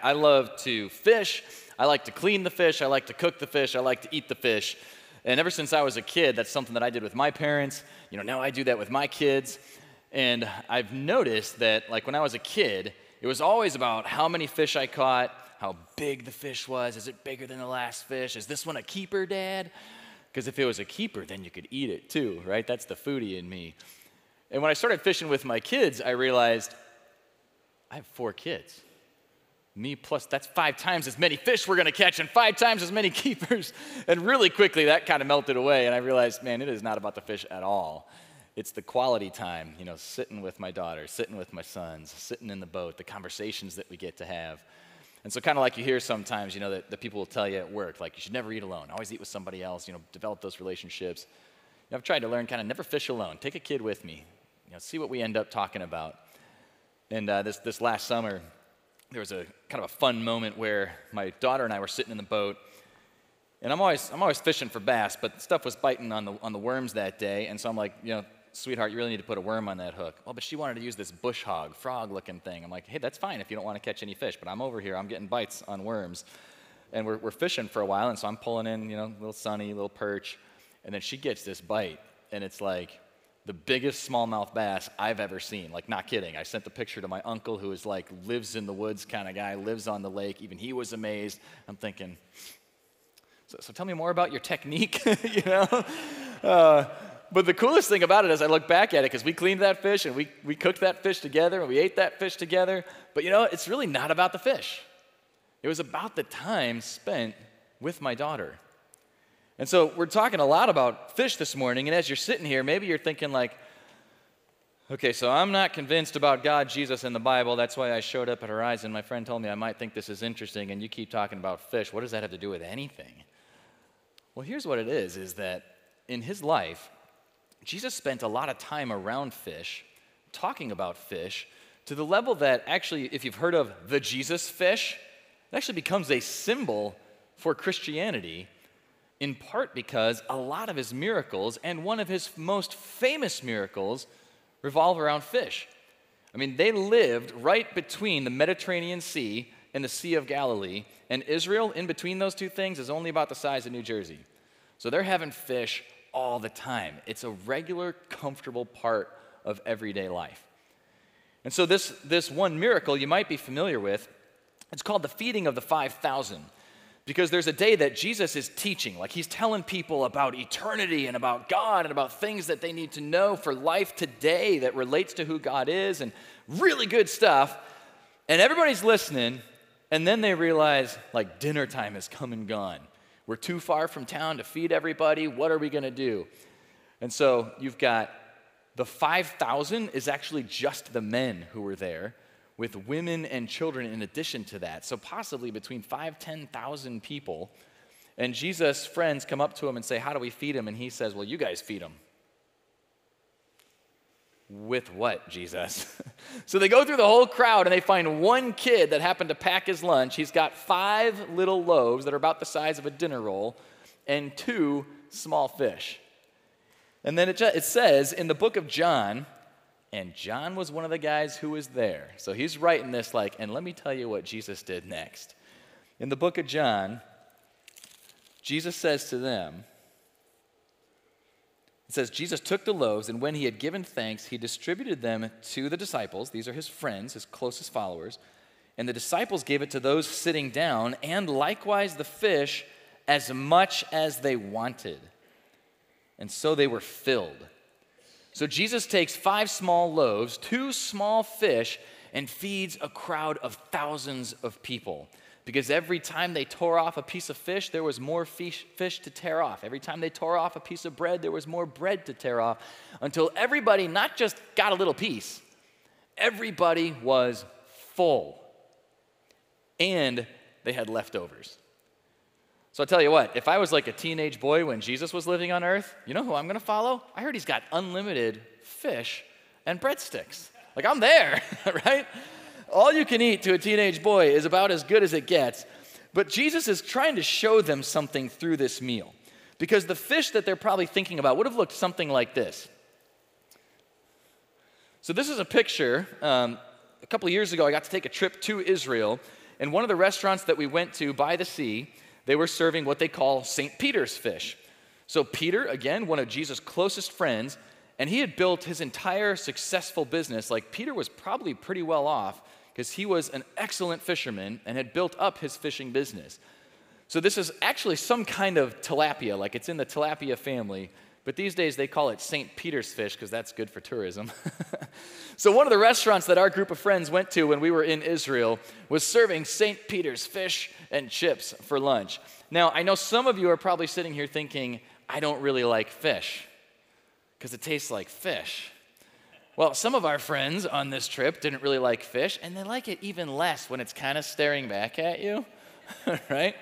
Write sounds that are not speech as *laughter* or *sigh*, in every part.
I love to fish. I like to clean the fish. I like to cook the fish. I like to eat the fish. And ever since I was a kid, that's something that I did with my parents. You know, now I do that with my kids. And I've noticed that, like when I was a kid, it was always about how many fish I caught, how big the fish was. Is it bigger than the last fish? Is this one a keeper, Dad? Because if it was a keeper, then you could eat it too, right? That's the foodie in me. And when I started fishing with my kids, I realized I have four kids me plus that's five times as many fish we're going to catch and five times as many *laughs* keepers. And really quickly that kind of melted away and i realized man it is not about the fish at all. It's the quality time you know sitting with my daughter sitting with my sons sitting in the boat the conversations that we get to have. And so kind of like you hear sometimes you know that, the people will tell you at work like you should never eat alone. Always eat with somebody else you know develop those relationships. You know, i've tried to learn kind of never fish alone. Take a kid with me you know see what we end up talking about. And uh, this, this last summer there was a kind of a fun moment where my daughter and I were sitting in the boat, and I'm always I'm always fishing for bass, but stuff was biting on the on the worms that day, and so I'm like, you know, sweetheart, you really need to put a worm on that hook. Well, but she wanted to use this bush hog, frog-looking thing. I'm like, hey, that's fine if you don't want to catch any fish, but I'm over here, I'm getting bites on worms, and we're we're fishing for a while, and so I'm pulling in, you know, little sunny, little perch, and then she gets this bite, and it's like the biggest smallmouth bass I've ever seen. Like, not kidding. I sent the picture to my uncle, who is like lives in the woods kind of guy, lives on the lake. Even he was amazed. I'm thinking, so, so tell me more about your technique, *laughs* you know? Uh, but the coolest thing about it is I look back at it because we cleaned that fish and we, we cooked that fish together and we ate that fish together. But you know, it's really not about the fish. It was about the time spent with my daughter. And so we're talking a lot about fish this morning, and as you're sitting here, maybe you're thinking, like, okay, so I'm not convinced about God, Jesus, and the Bible. That's why I showed up at Horizon. My friend told me I might think this is interesting, and you keep talking about fish. What does that have to do with anything? Well, here's what it is is that in his life, Jesus spent a lot of time around fish, talking about fish, to the level that actually, if you've heard of the Jesus fish, it actually becomes a symbol for Christianity in part because a lot of his miracles and one of his most famous miracles revolve around fish. I mean, they lived right between the Mediterranean Sea and the Sea of Galilee, and Israel, in between those two things, is only about the size of New Jersey. So they're having fish all the time. It's a regular, comfortable part of everyday life. And so, this, this one miracle you might be familiar with, it's called the feeding of the 5,000 because there's a day that Jesus is teaching, like he's telling people about eternity and about God and about things that they need to know for life today that relates to who God is and really good stuff. And everybody's listening, and then they realize, like, dinner time has come and gone. We're too far from town to feed everybody. What are we going to do? And so you've got the 5,000 is actually just the men who were there with women and children in addition to that. So possibly between five, 10,000 people. And Jesus' friends come up to him and say, How do we feed him? And he says, Well, you guys feed him. With what, Jesus? *laughs* so they go through the whole crowd and they find one kid that happened to pack his lunch. He's got five little loaves that are about the size of a dinner roll and two small fish. And then it, it says in the book of John, and John was one of the guys who was there. So he's writing this like, and let me tell you what Jesus did next. In the book of John, Jesus says to them, it says, Jesus took the loaves, and when he had given thanks, he distributed them to the disciples. These are his friends, his closest followers. And the disciples gave it to those sitting down, and likewise the fish, as much as they wanted. And so they were filled. So Jesus takes five small loaves, two small fish, and feeds a crowd of thousands of people. Because every time they tore off a piece of fish, there was more fish, fish to tear off. Every time they tore off a piece of bread, there was more bread to tear off. Until everybody not just got a little piece, everybody was full. And they had leftovers. So I'll tell you what, if I was like a teenage boy when Jesus was living on earth, you know who I'm gonna follow? I heard he's got unlimited fish and breadsticks. Like I'm there, *laughs* right? All you can eat to a teenage boy is about as good as it gets. But Jesus is trying to show them something through this meal. Because the fish that they're probably thinking about would have looked something like this. So, this is a picture. Um, a couple years ago, I got to take a trip to Israel, And one of the restaurants that we went to by the sea, they were serving what they call St. Peter's fish. So, Peter, again, one of Jesus' closest friends, and he had built his entire successful business. Like, Peter was probably pretty well off because he was an excellent fisherman and had built up his fishing business. So, this is actually some kind of tilapia, like it's in the tilapia family. But these days they call it St. Peter's fish because that's good for tourism. *laughs* so, one of the restaurants that our group of friends went to when we were in Israel was serving St. Peter's fish and chips for lunch. Now, I know some of you are probably sitting here thinking, I don't really like fish because it tastes like fish. Well, some of our friends on this trip didn't really like fish, and they like it even less when it's kind of staring back at you, *laughs* right?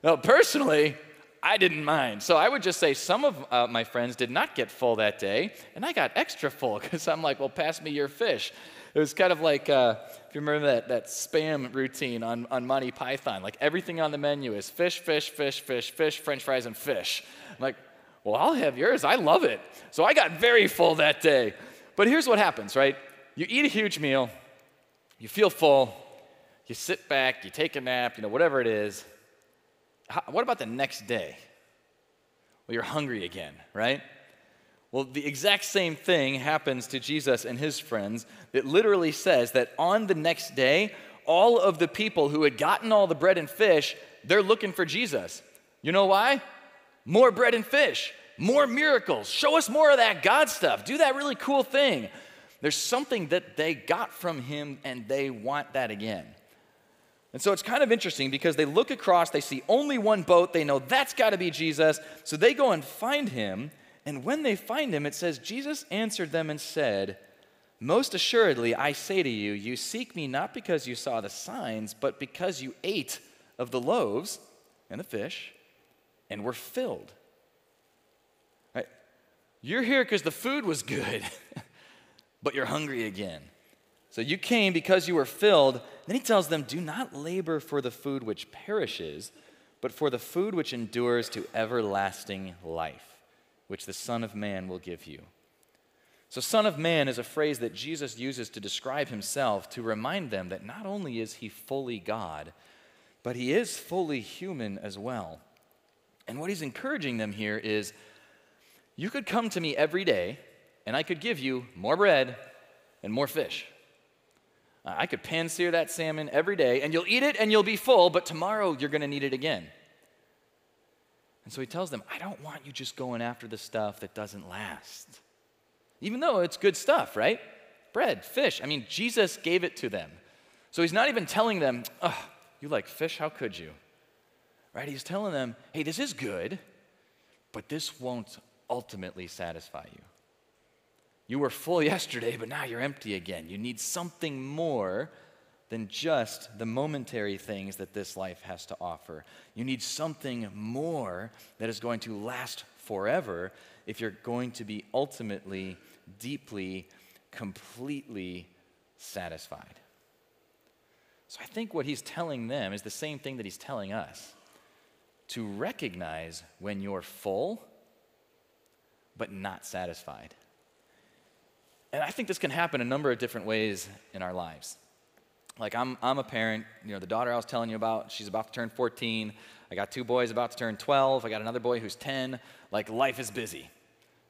Well, personally, I didn't mind. So I would just say some of uh, my friends did not get full that day, and I got extra full *laughs* because I'm like, well, pass me your fish. It was kind of like, uh, if you remember that, that spam routine on, on Monty Python, like everything on the menu is fish, fish, fish, fish, fish, french fries, and fish. I'm like, well, I'll have yours. I love it. So I got very full that day. But here's what happens, right? You eat a huge meal, you feel full, you sit back, you take a nap, you know, whatever it is, how, what about the next day? Well, you're hungry again, right? Well, the exact same thing happens to Jesus and his friends. It literally says that on the next day, all of the people who had gotten all the bread and fish, they're looking for Jesus. You know why? More bread and fish, more miracles. Show us more of that God stuff. Do that really cool thing. There's something that they got from him and they want that again. And so it's kind of interesting because they look across, they see only one boat, they know that's got to be Jesus, so they go and find him. And when they find him, it says, Jesus answered them and said, Most assuredly, I say to you, you seek me not because you saw the signs, but because you ate of the loaves and the fish and were filled. Right? You're here because the food was good, *laughs* but you're hungry again. So you came because you were filled. Then he tells them, Do not labor for the food which perishes, but for the food which endures to everlasting life, which the Son of Man will give you. So, Son of Man is a phrase that Jesus uses to describe himself to remind them that not only is he fully God, but he is fully human as well. And what he's encouraging them here is you could come to me every day, and I could give you more bread and more fish. Uh, I could pan sear that salmon every day, and you'll eat it and you'll be full, but tomorrow you're going to need it again. And so he tells them, I don't want you just going after the stuff that doesn't last. Even though it's good stuff, right? Bread, fish. I mean, Jesus gave it to them. So he's not even telling them, oh, you like fish? How could you? Right? He's telling them, hey, this is good, but this won't ultimately satisfy you. You were full *laughs* yesterday, but now you're empty again. You need something more than just the momentary things that this life has to offer. You need something more that is going to last forever if you're going to be ultimately, deeply, completely satisfied. So I think what he's telling them is the same thing that he's telling us to recognize when you're full but not satisfied. And I think this can happen a number of different ways in our lives. Like, I'm, I'm a parent, you know, the daughter I was telling you about, she's about to turn 14. I got two boys about to turn 12. I got another boy who's 10. Like, life is busy,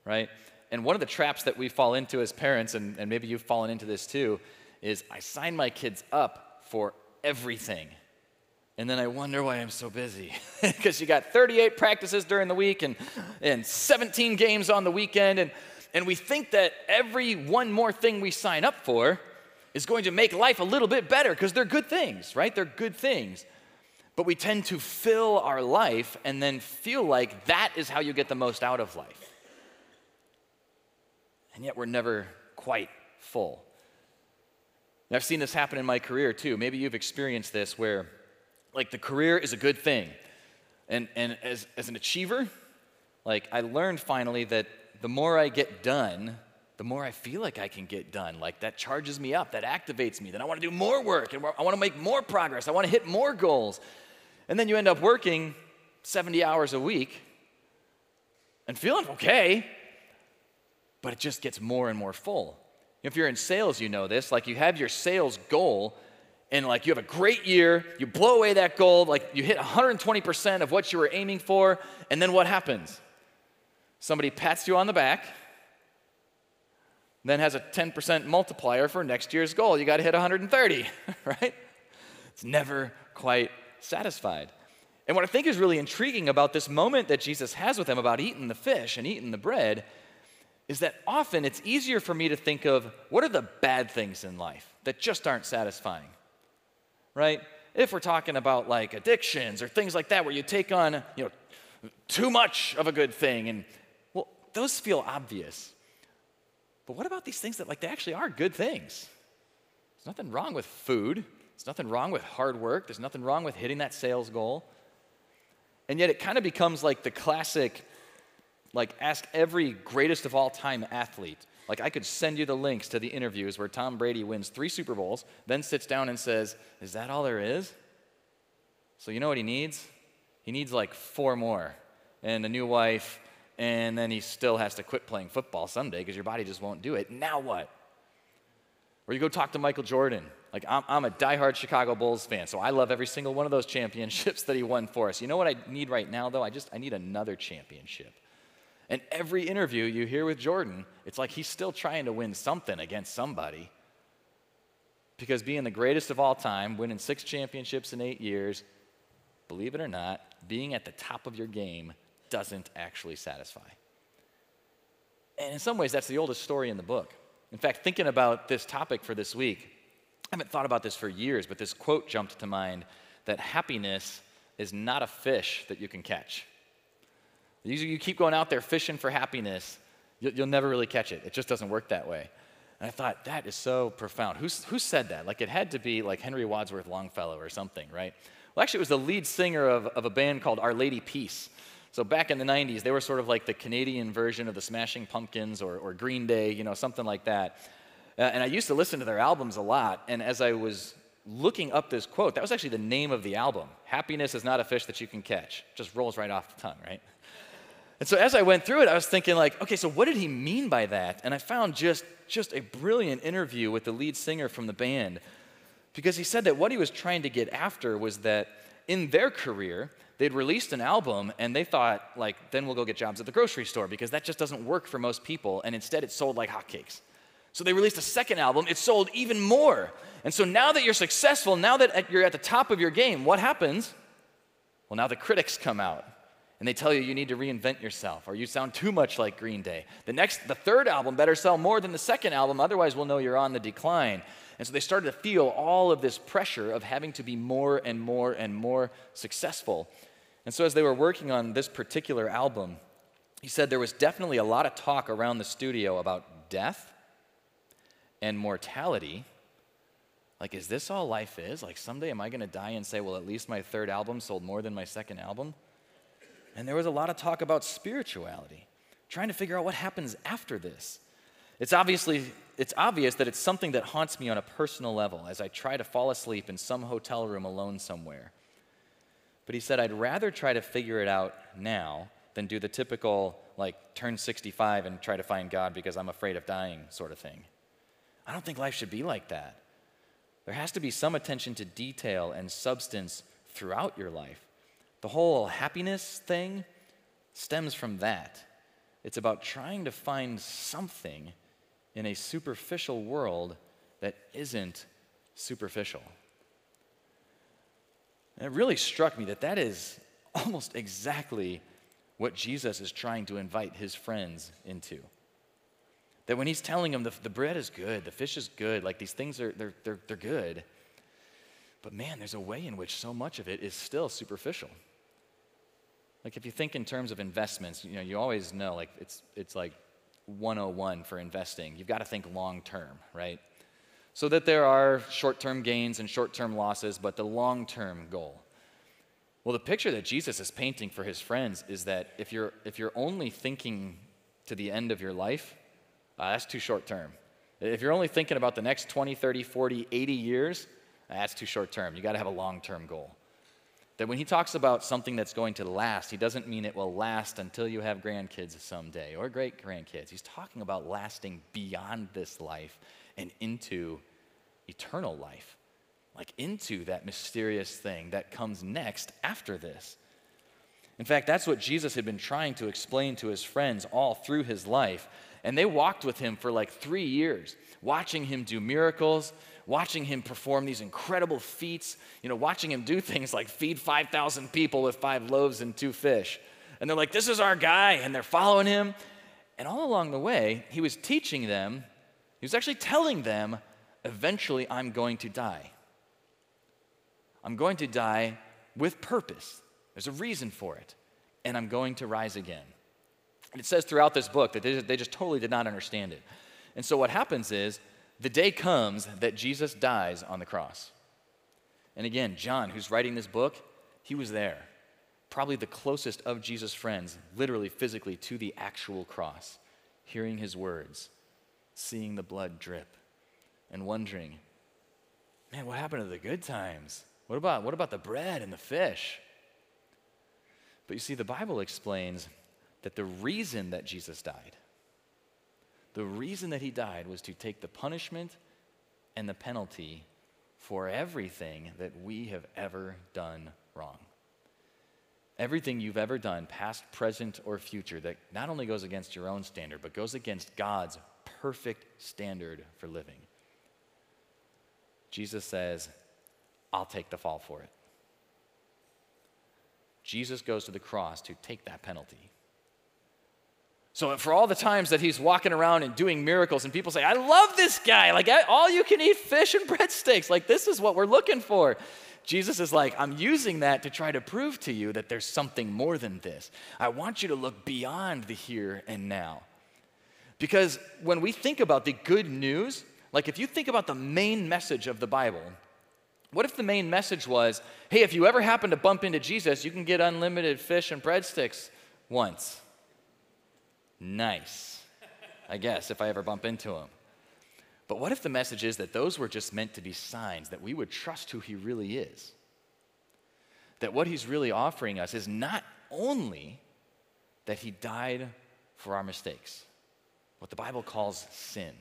right? And one of the traps that we fall into as parents, and, and maybe you've fallen into this too, is I sign my kids up for everything. And then I wonder why I'm so busy. *laughs* Because you got 38 practices during the week and, and 17 games on the weekend. And and we think that every one more thing we sign up for is going to make life a little bit better because they're good things, right? They're good things. But we tend to fill our life and then feel like that is how you get the most out of life. And yet we're never quite full. And I've seen this happen in my career too. Maybe you've experienced this where, like, the career is a good thing. And, and as, as an achiever, like, I learned finally that the more I get done, the more I feel like I can get done. Like that charges me up, that activates me. Then I want to do more work and I want to make more progress. I want to hit more goals. And then you end up working 70 hours a week and feeling okay, but it just gets more and more full. If you're in sales, you know this. Like you have your sales goal, and like you have a great year, you blow away that goal, like you hit 120% of what you were aiming for, and then what happens? Somebody pats you on the back, then has a 10% multiplier for next year's goal. You got to hit 130, *laughs* right? It's never quite satisfied. And what I think is really intriguing about this moment that Jesus has with them about eating the fish and eating the bread is that often it's easier for me to think of what are the bad things in life that just aren't satisfying, right? If we're talking about like addictions or things like that where you take on, you know, too much of a good thing and those feel obvious. But what about these things that like they actually are good things? There's nothing wrong with food. There's nothing wrong with hard work. There's nothing wrong with hitting that sales goal. And yet it kind of becomes like the classic, like ask every greatest of all time athlete. Like I could send you the links to the interviews where Tom Brady wins three Super Bowls, then sits down and says, Is that all there is? So you know what he needs? He needs like four more and a new wife, and then he still has to quit playing football someday because your body just won't do it. Now what? Or you go talk to Michael Jordan. Like, I'm, I'm, a diehard Chicago Bulls fan, so I love every single one of those championships that he won for us. You know what I need right now, though? I just, I need another championship. And every interview you hear with Jordan, it's like he's still trying to win something against somebody. Because being the greatest of all time, winning six championships in eight years, believe it or not, being at the top of your game doesn't actually satisfy. And in some ways, that's the oldest story in the book. In fact, thinking about this topic for this week, I haven't thought about this for years, but this quote jumped to mind that happiness is not a fish that you can catch. You keep going out there fishing for happiness, you'll never really catch it. It just doesn't work that way. And I thought, that is so profound. Who said that? Like, it had to be like Henry Wadsworth Longfellow or something, right? Well, actually, it was the lead singer of, of a band called Our Lady Peace. So back in the 90s, they were sort of like the Canadian version of the Smashing Pumpkins or, or Green Day, you know, something like that. Uh, and I used to listen to their albums a lot. And as I was looking up this quote, that was actually the name of the album. Happiness is not a fish that you can catch. Just rolls right off the tongue, right? And so as I went through it, I was thinking like, okay, so what did he mean by that? And I found just just a brilliant interview with the lead singer from the band because he said that what he was trying to get after was that in their career, they'd released an album and they thought like then we'll go get jobs at the grocery store because that just doesn't work for most people and instead it sold like hotcakes. So they released a second album, it sold even more. And so now that you're successful, now that you're at the top of your game, what happens? Well, now the critics come out and they tell you you need to reinvent yourself or you sound too much like Green Day. The next the third album better sell more than the second album otherwise we'll know you're on the decline. And so they started to feel all of this pressure of having to be more and more and more successful. And so as they were working on this particular album, he said there was definitely a lot of talk around the studio about death and mortality. Like, is this all life is? Like, someday am I going to die and say, well, at least my third album sold more than my second album? And there was a lot of talk about spirituality, trying to figure out what happens after this. It's obviously it's obvious that it's something that haunts me on a personal level as I try to fall asleep in some hotel room alone somewhere. But he said, I'd rather try to figure it out now than do the typical, like, turn 65 and try to find God because I'm afraid of dying sort of thing. I don't think life should be like that. There has to be some attention to detail and substance throughout your life. The whole happiness thing stems from that. It's about trying to find something in a superficial world that isn't superficial. And it really struck me that that is almost exactly what Jesus is trying to invite his friends into. That when he's telling them the, the bread is good, the fish is good, like these things are they're, they're, they're good. But man, there's a way in which so much of it is still superficial. Like if you think in terms of investments, you know, you always know like it's it's like 101 for investing. You've got to think long term, right? So that there are short term gains and short term losses, but the long term goal. Well, the picture that Jesus is painting for his friends is that if you're, if you're only thinking to the end of your life, uh, that's too short term. If you're only thinking about the next 20, 30, 40, 80 years, that's too short term. You got to have a long term goal. That when he talks about something that's going to last, he doesn't mean it will last until you have grandkids someday or great grandkids. He's talking about lasting beyond this life and into eternal life. like into that mysterious thing that comes next after this. In fact, that's what Jesus had been trying to explain to his friends all through his life. And they walked with him for like three years, watching him do miracles, watching him perform these incredible feats, you know, watching him do things like feed 5,000 people with five loaves and two fish. And they're like, this is our guy. And they're following him. And all along the way, he was teaching them, he was actually telling them, eventually I'm going to die. I'm going to die with purpose. There's a reason for it. And I'm going to rise again. And it says throughout this book that they, they just totally did not understand it. And so what happens is the day comes that Jesus dies on the cross. And again, John, who's writing this book, he was there. Probably the closest of Jesus' friends, literally, physically, to the actual cross, hearing his words, seeing the blood drip, and wondering, man, what happened to the good times? What about, what about the bread and the fish? But you see, the Bible explains that the reason that Jesus died, the reason that he died was to take the punishment and the penalty for everything that we have ever done wrong. Everything you've ever done, past, present, or future, that not only goes against your own standard, but goes against God's perfect standard for living. Jesus says, I'll take the fall for it. Jesus goes to the cross to take that penalty. So, for all the times that he's walking around and doing miracles, and people say, I love this guy, like all you can eat fish and *laughs* breadsticks, like this is what we're looking for. Jesus is like, I'm using that to try to prove to you that there's something more than this. I want you to look beyond the here and now. Because when we think about the good news, like if you think about the main message of the Bible, what if the main message was, hey, if you ever happen to bump into Jesus, you can get unlimited fish and breadsticks once? Nice, I guess, if I ever bump into him. But what if the message is that those were just meant to be signs that we would trust who he really is? That what he's really offering us is not only that he died for our mistakes, what the Bible calls sin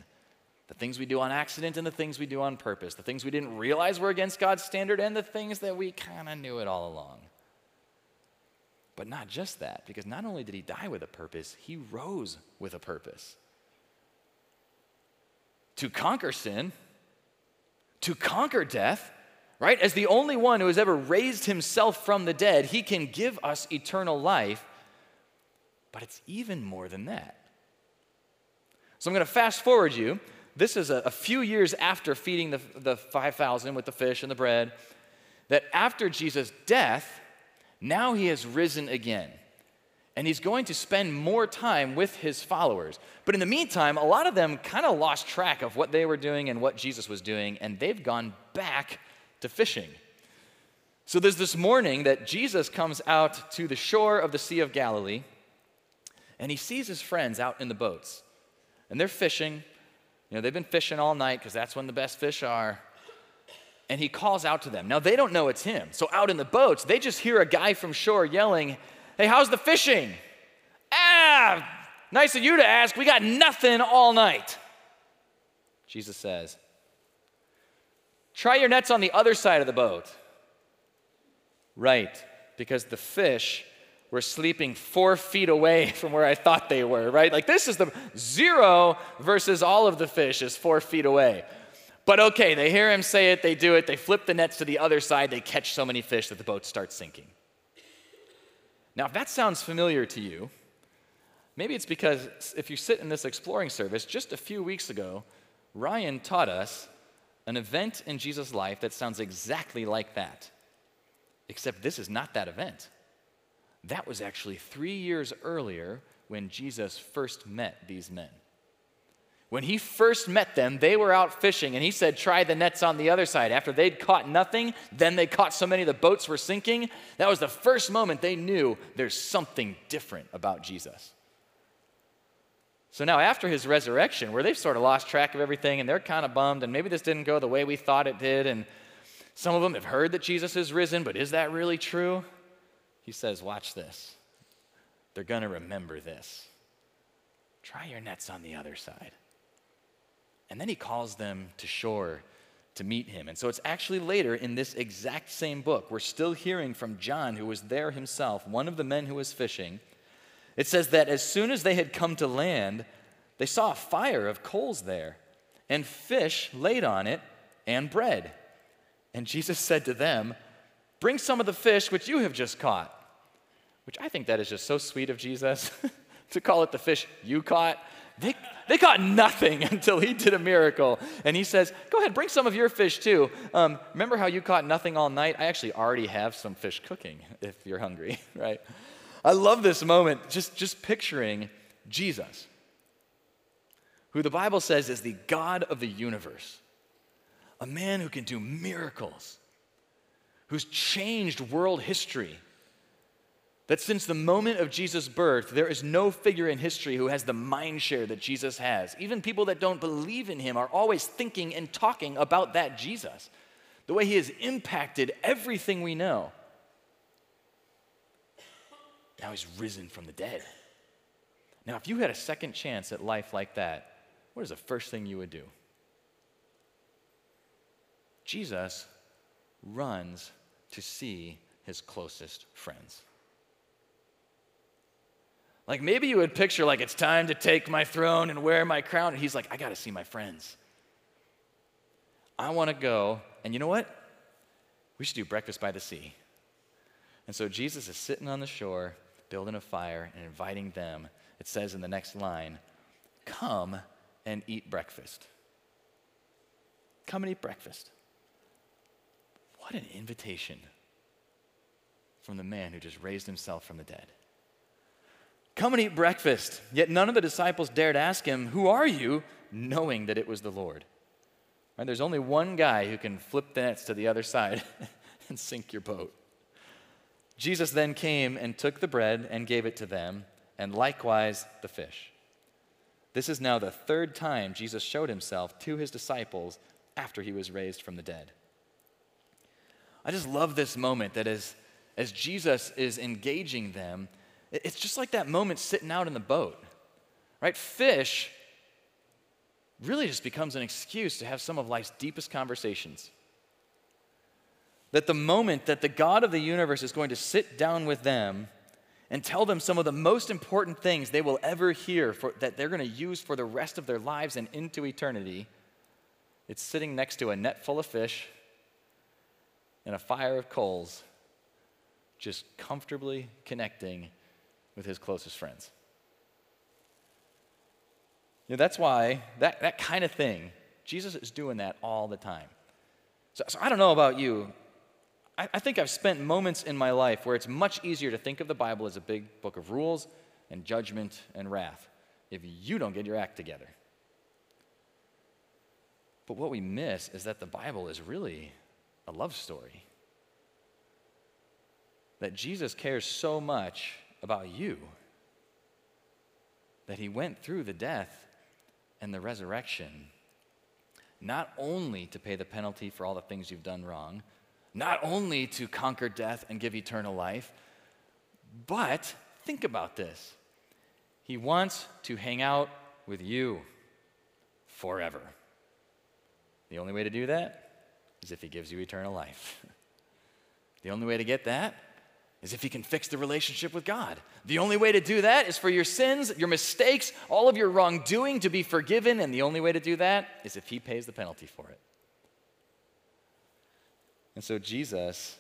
the things we do on accident and the things we do on purpose, the things we didn't realize were against God's standard and the things that we kind of knew it all along. But not just that, because not only did he die with a purpose, he rose with a purpose. To conquer sin, to conquer death, right? As the only one who has ever raised himself from the dead, he can give us eternal life. But it's even more than that. So I'm going to fast forward you this is a, a few years after feeding the, the 5,000 with the fish and the bread, that after Jesus' death, now he has risen again. And he's going to spend more time with his followers. But in the meantime, a lot of them kind of lost track of what they were doing and what Jesus was doing, and they've gone back to fishing. So there's this morning that Jesus comes out to the shore of the Sea of Galilee, and he sees his friends out in the boats. And they're fishing, you know, they've been fishing all night because that's when the best fish are. And he calls out to them. Now, they don't know it's him. So, out in the boats, they just hear a guy from shore yelling, Hey, how's the fishing? Ah, nice of you to ask. We got nothing all night. Jesus says, Try your nets on the other side of the boat. Right, because the fish were sleeping four feet away *laughs* from where I thought they were, right? Like this is the zero versus all of the fish is four feet away. But okay, they hear him say it, they do it, they flip the nets to the other side, they catch so many fish that the boat starts sinking. Now, if that sounds familiar to you, maybe it's because if you sit in this exploring service, just a few weeks ago, Ryan taught us an event in Jesus' life that sounds exactly like that. Except this is not that event. That was actually three years earlier when Jesus first met these men. When he first met them, they were out fishing, and he said, Try the nets on the other side. After they'd caught nothing, then they caught so many the boats were sinking. That was the first moment they knew there's something different about Jesus. So now, after his resurrection, where they've sort of lost track of everything and they're kind of bummed, and maybe this didn't go the way we thought it did, and some of them have heard that Jesus is risen, but is that really true? He says, Watch this. They're going to remember this. Try your nets on the other side. And then he calls them to shore to meet him. And so it's actually later in this exact same book, we're still hearing from John, who was there himself, one of the men who was fishing. It says that as soon as they had come to land, they saw a fire of coals there, and fish laid on it, and bread. And Jesus said to them, Bring some of the fish which you have just caught. Which I think that is just so sweet of Jesus *laughs* to call it the fish you caught. They, they caught nothing *laughs* until he did a miracle. And he says, Go ahead, bring some of your fish too. Um, remember how you caught nothing all night? I actually already have some fish cooking *laughs* if you're hungry, *laughs* right? I love this moment, just, just picturing Jesus, who the Bible says is the God of the universe, a man who can do miracles, who's changed world history that since the moment of Jesus' birth, there is no figure in history who has the mind share that Jesus has. Even people that don't believe in him are always thinking and talking about that Jesus, the way he has impacted everything we know. Now he's risen from the dead. Now, if you had a second chance at life like that, what is the first thing you would do? Jesus runs to see his closest friends. Like maybe you would picture like it's time to take my throne and wear my crown. And he's like, I got to see my friends. I want to go. And you know what? We should do breakfast by the sea. And so Jesus is sitting on the shore, building a fire, and inviting them. It says in the next line, Come and eat breakfast. Come and eat breakfast. What an invitation from the man who just raised himself from the dead. Come and eat breakfast. Yet none of the disciples dared ask him, Who are you? knowing that it was the Lord. Right? There's only one guy who can flip the nets to the other side *laughs* and sink your boat. Jesus then came and took the bread and gave it to them, and likewise the fish. This is now the third time Jesus showed himself to his disciples after he was raised from the dead. I just love this moment that as, as Jesus is engaging them, it's just like that moment sitting out in the boat, right? Fish really just becomes an excuse to have some of life's deepest conversations. That the moment that the God of the universe is going to sit down with them and tell them some of the most important things they will ever hear for, that they're going to use for the rest of their lives and into eternity, it's sitting next to a net full of fish and a fire of coals, just comfortably connecting with his closest friends. You know, that's why that, that kind of thing, Jesus is doing that all the time. So, so I don't know about you. I, I think I've spent moments in my life where it's much easier to think of the Bible as a big book of rules and judgment and wrath if you don't get your act together. But what we miss is that the Bible is really a love story. That Jesus cares so much about you that he went through the death and the resurrection, not only to pay the penalty for all the things you've done wrong, not only to conquer death and give eternal life, but think about this. He wants to hang out with you forever. The only way to do that is if he gives you eternal life. *laughs* the only way to get that is if he can fix the relationship with God. The only way to do that is for your sins, your mistakes, all of your wrongdoing to be forgiven, and the only way to do that is if he pays the penalty for it. And so Jesus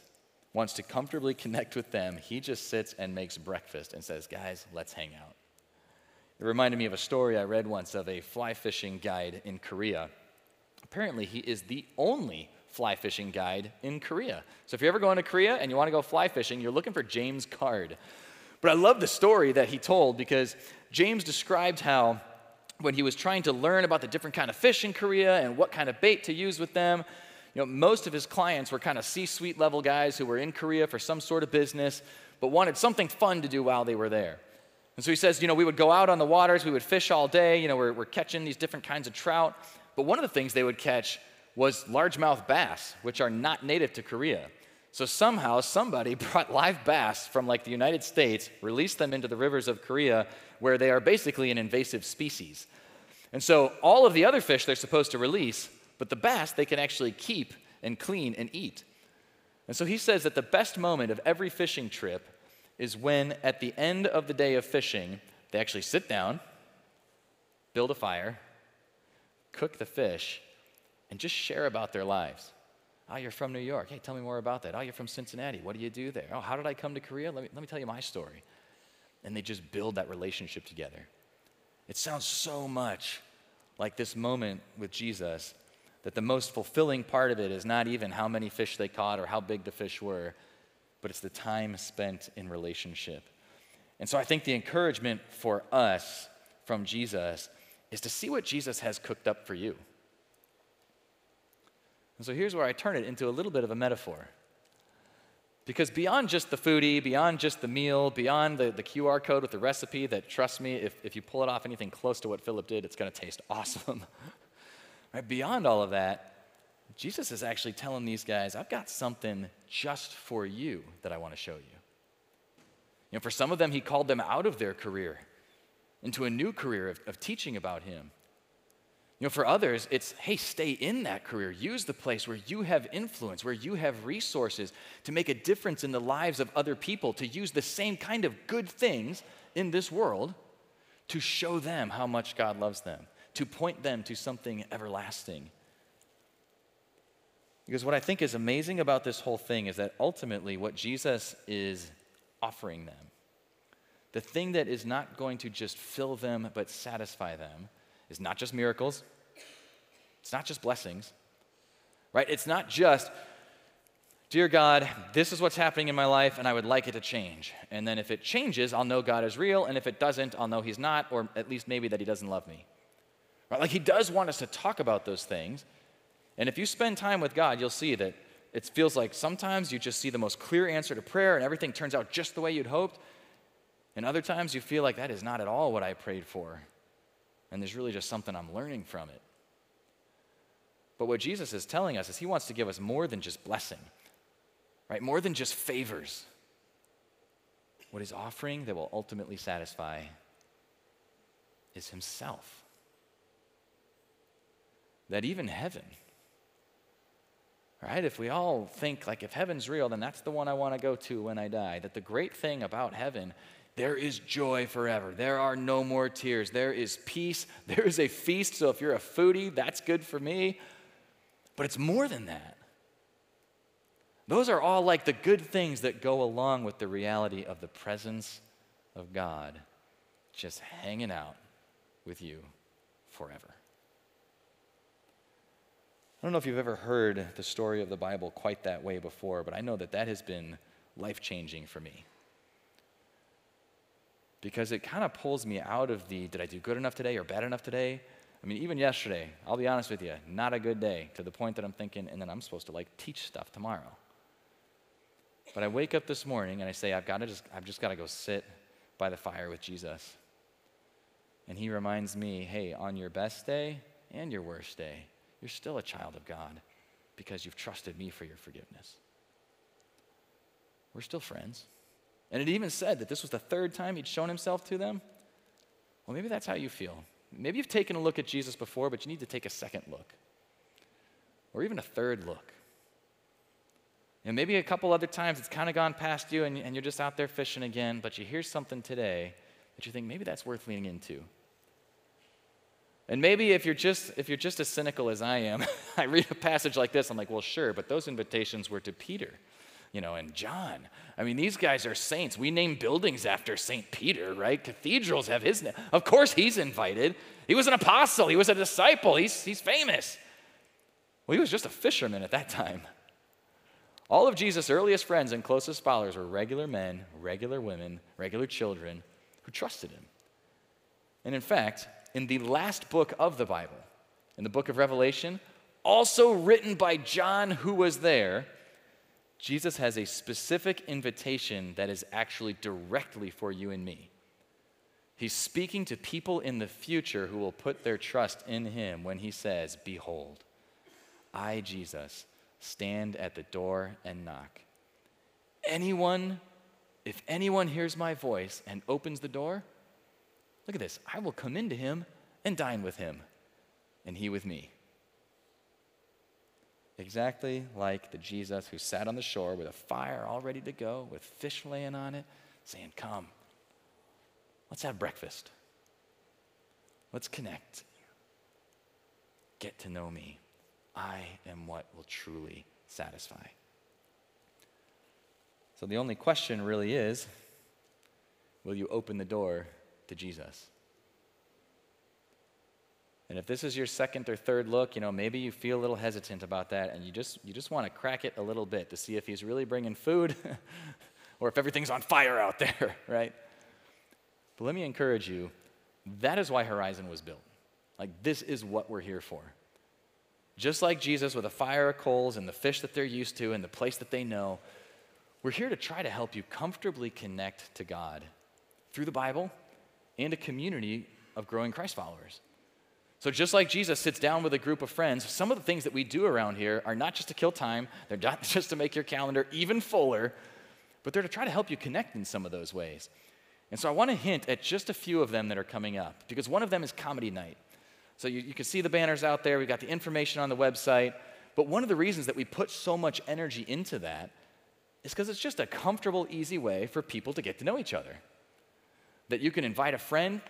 wants to comfortably connect with them. He just sits and makes breakfast and says, Guys, let's hang out. It reminded me of a story I read once of a fly fishing guide in Korea. Apparently, he is the only fly fishing guide in Korea. So if you're ever going to Korea and you want to go fly fishing, you're looking for James Card. But I love the story that he told because James described how when he was trying to learn about the different kind of fish in Korea and what kind of bait to use with them, you know, most of his clients were kind of C-suite level guys who were in Korea for some sort of business, but wanted something fun to do while they were there. And so he says, you know, we would go out on the waters, we would fish all day, you know, we're, we're catching these different kinds of trout. But one of the things they would catch was largemouth bass, which are not native to Korea. So somehow somebody *laughs* brought live bass from like the United States, released them into the rivers of Korea, where they are basically an invasive species. And so all of the other fish they're supposed to release, But the bass, they can actually keep and clean and eat. And so he says that the best moment of every fishing trip is when, at the end of the day of fishing, they actually sit down, build a fire, cook the fish, and just share about their lives. Oh, you're from New York. Hey, tell me more about that. Oh, you're from Cincinnati. What do you do there? Oh, how did I come to Korea? Let me, let me tell you my story. And they just build that relationship together. It sounds so much like this moment with Jesus that the most fulfilling part of it is not even how many fish they caught or how big the fish were, but it's the time spent in relationship. And so I think the encouragement for us from Jesus is to see what Jesus has cooked up for you. And so here's where I turn it into a little bit of a metaphor. Because beyond just the foodie, beyond just the meal, beyond the, the QR code with the recipe that, trust me, if, if you pull it off anything close to what Philip did, it's going to taste *laughs* awesome. right? Beyond all of that, Jesus is actually telling these guys, I've got something just for you that I want to show you. You know, for some of them, he called them out of their career into a new career of, of teaching about him. You know, for others, it's, hey, stay in that career. Use the place where you have influence, where you have resources to make a difference in the lives of other people, to use the same kind of good things in this world to show them how much God loves them, to point them to something everlasting. Because what I think is amazing about this whole thing is that ultimately what Jesus is offering them, the thing that is not going to just fill them but satisfy them, is not just miracles, it's not just blessings, right? It's not just, Dear God, this is what's happening in my life, and I would like it to change. And then if it changes, I'll know God is real, and if it doesn't, I'll know He's not, or at least maybe that He doesn't love me. Right? Like He does want us to talk about those things. And if you spend time with God, you'll see that it feels like sometimes you just see the most clear answer to prayer, and everything turns out just the way you'd hoped. And other times you feel like that is not at all what I prayed for. And there's really just something I'm learning from it. But what Jesus is telling us is he wants to give us more than just blessing, right? More than just favors. What he's offering that will ultimately satisfy is himself. That even heaven, right? If we all think like if heaven's real, then that's the one I want to go to when I die. That the great thing about heaven, there is joy forever. There are no more tears. There is peace. *laughs* There is a feast. So if you're a foodie, that's good for me. But it's more than that. Those are all like the good things that go along with the reality of the presence of God just hanging out with you forever. I don't know if you've ever heard the story of the Bible quite that way before, but I know that that has been life changing for me. Because it kind of pulls me out of the did I do good enough today or bad enough today? I mean, even yesterday, I'll be honest with you, not a good day to the point that I'm thinking, and then I'm supposed to like teach stuff tomorrow. But I wake up this morning and I say, I've got to just, I've just got to go sit by the fire with Jesus. And he reminds me, hey, on your best day and your worst day, you're still a child of God because you've trusted me for your forgiveness. We're still friends. And it even said that this was the third time he'd shown himself to them. Well, maybe that's how you feel. Maybe you've taken a look at Jesus before, but you need to take a second look, or even a third look. And maybe a couple other times it's kind of gone past you and, and you're just out there fishing again, but you hear something today that you think maybe that's worth leaning into. And maybe if you're just if you're just as cynical as I am, *laughs* I read a passage like this, I'm like, well, sure, but those invitations were to Peter you know, and John. I mean, these guys are saints. We name buildings after St. Peter, right? Cathedrals have his name. Of course, he's invited. He was an apostle, he was a disciple, he's, he's famous. Well, he was just a fisherman at that time. All of Jesus' earliest friends and closest followers were regular men, regular women, regular children who trusted him. And in fact, in the last book of the Bible, in the book of Revelation, also written by John, who was there, Jesus has a specific invitation that is actually directly for you and me. He's speaking to people in the future who will put their trust in him when he says, Behold, I, Jesus, stand at the door and knock. Anyone, if anyone hears my voice and opens the door, look at this, I will come into him and dine with him, and he with me. Exactly like the Jesus who sat on the shore with a fire all ready to go, with fish laying on it, saying, Come, let's have breakfast. Let's connect. Get to know me. I am what will truly satisfy. So the only question really is will you open the door to Jesus? And if this is your second or third look, you know, maybe you feel a little hesitant about that and you just you just want to crack it a little bit to see if he's really bringing food *laughs* or if everything's on fire out there, *laughs* right? But let me encourage you, that is why Horizon was built. Like this is what we're here for. Just like Jesus with a fire of coals and the fish that they're used to and the place that they know, we're here to try to help you comfortably connect to God through the Bible and a community of growing Christ followers. So, just like Jesus sits down with a group of friends, some of the things that we do around here are not just to kill time, they're not *laughs* just to make your calendar even fuller, but they're to try to help you connect in some of those ways. And so, I want to hint at just a few of them that are coming up, because one of them is comedy night. So, you, you can see the banners out there, we've got the information on the website. But one of the reasons that we put so much energy into that is because it's just a comfortable, easy way for people to get to know each other. That you can invite a friend,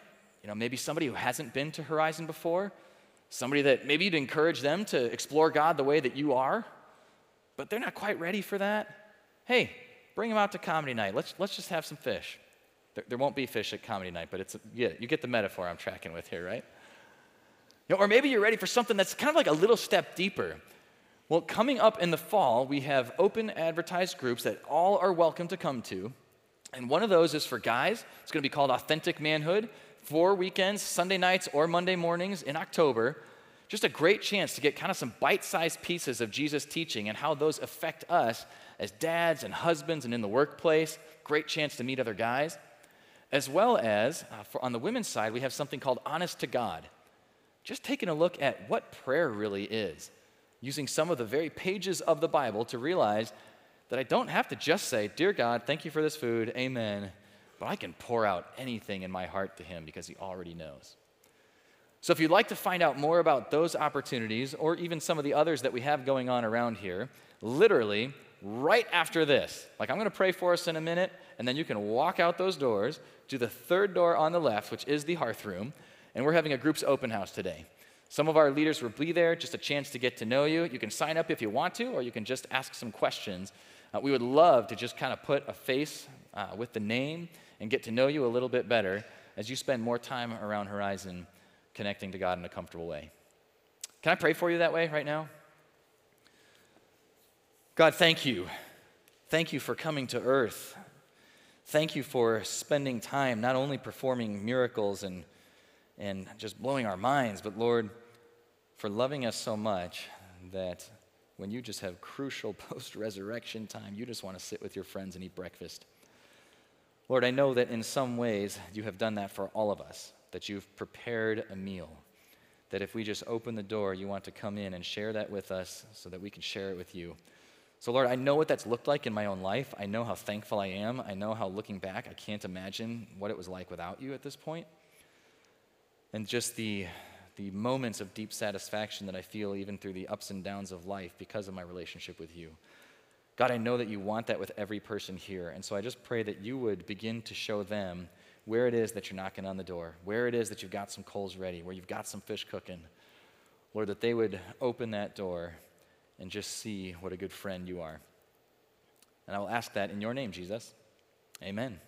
you know, maybe somebody who hasn't been to Horizon before, somebody that maybe you'd encourage them to explore God the way that you are, but they're not quite ready for that. Hey, bring them out to comedy night. Let's, let's just have some fish. There, there won't be fish at comedy night, but it's, yeah, you get the metaphor I'm tracking with here, right? You know, or maybe you're ready for something that's kind of like a little step deeper. Well, coming up in the fall, we have open advertised groups that all are welcome to come to. And one of those is for guys. It's going to be called Authentic Manhood four weekends, Sunday nights or Monday mornings in October. Just a great chance to get kind of some bite sized pieces of Jesus' teaching and how those affect us as dads and husbands and in the workplace. Great chance to meet other guys. As well as, uh, for, on the women's side, we have something called Honest to God. Just taking a look at what prayer really is, using some of the very pages of the Bible to realize that I don't have to just say, Dear God, thank you for this food, amen but I can pour out anything in my heart to Him because He already knows. So, if you'd like to find out more about those opportunities or even some of the others that we have going on around here, literally right after this, like I'm going to pray for us in a minute, and then you can walk out those doors to the third door on the left, which is the hearth room, and we're having a groups open house today. Some of our leaders will be there, just a chance to get to know you. You can sign up if you want to, or you can just ask some questions. Uh, we would love to just kind of put a face uh, with the name and get to know you a little bit better as you spend more time around Horizon connecting to God in a comfortable way. Can I pray for you that way right now? God, thank you. Thank you for coming to earth. Thank you for spending time not only performing miracles and, and just blowing our minds, but Lord, for loving us so much that when you just have crucial *laughs* post resurrection time, you just want to sit with your friends and eat breakfast. Lord, I know that in some ways you have done that for all of us, that you've prepared a meal. That if we just open the door, you want to come in and share that with us so that we can share it with you. So, Lord, I know what that's looked like in my own life. I know how thankful I am. I know how looking back, I can't imagine what it was like without you at this point. And just the, the moments of deep satisfaction that I feel even through the ups and downs of life because of my relationship with you. God, I know that you want that with every person here. And so I just pray that you would begin to show them where it is that you're knocking on the door, where it is that you've got some coals ready, where you've got some fish cooking. Lord, that they would open that door and just see what a good friend you are. And I will ask that in your name, Jesus. Amen.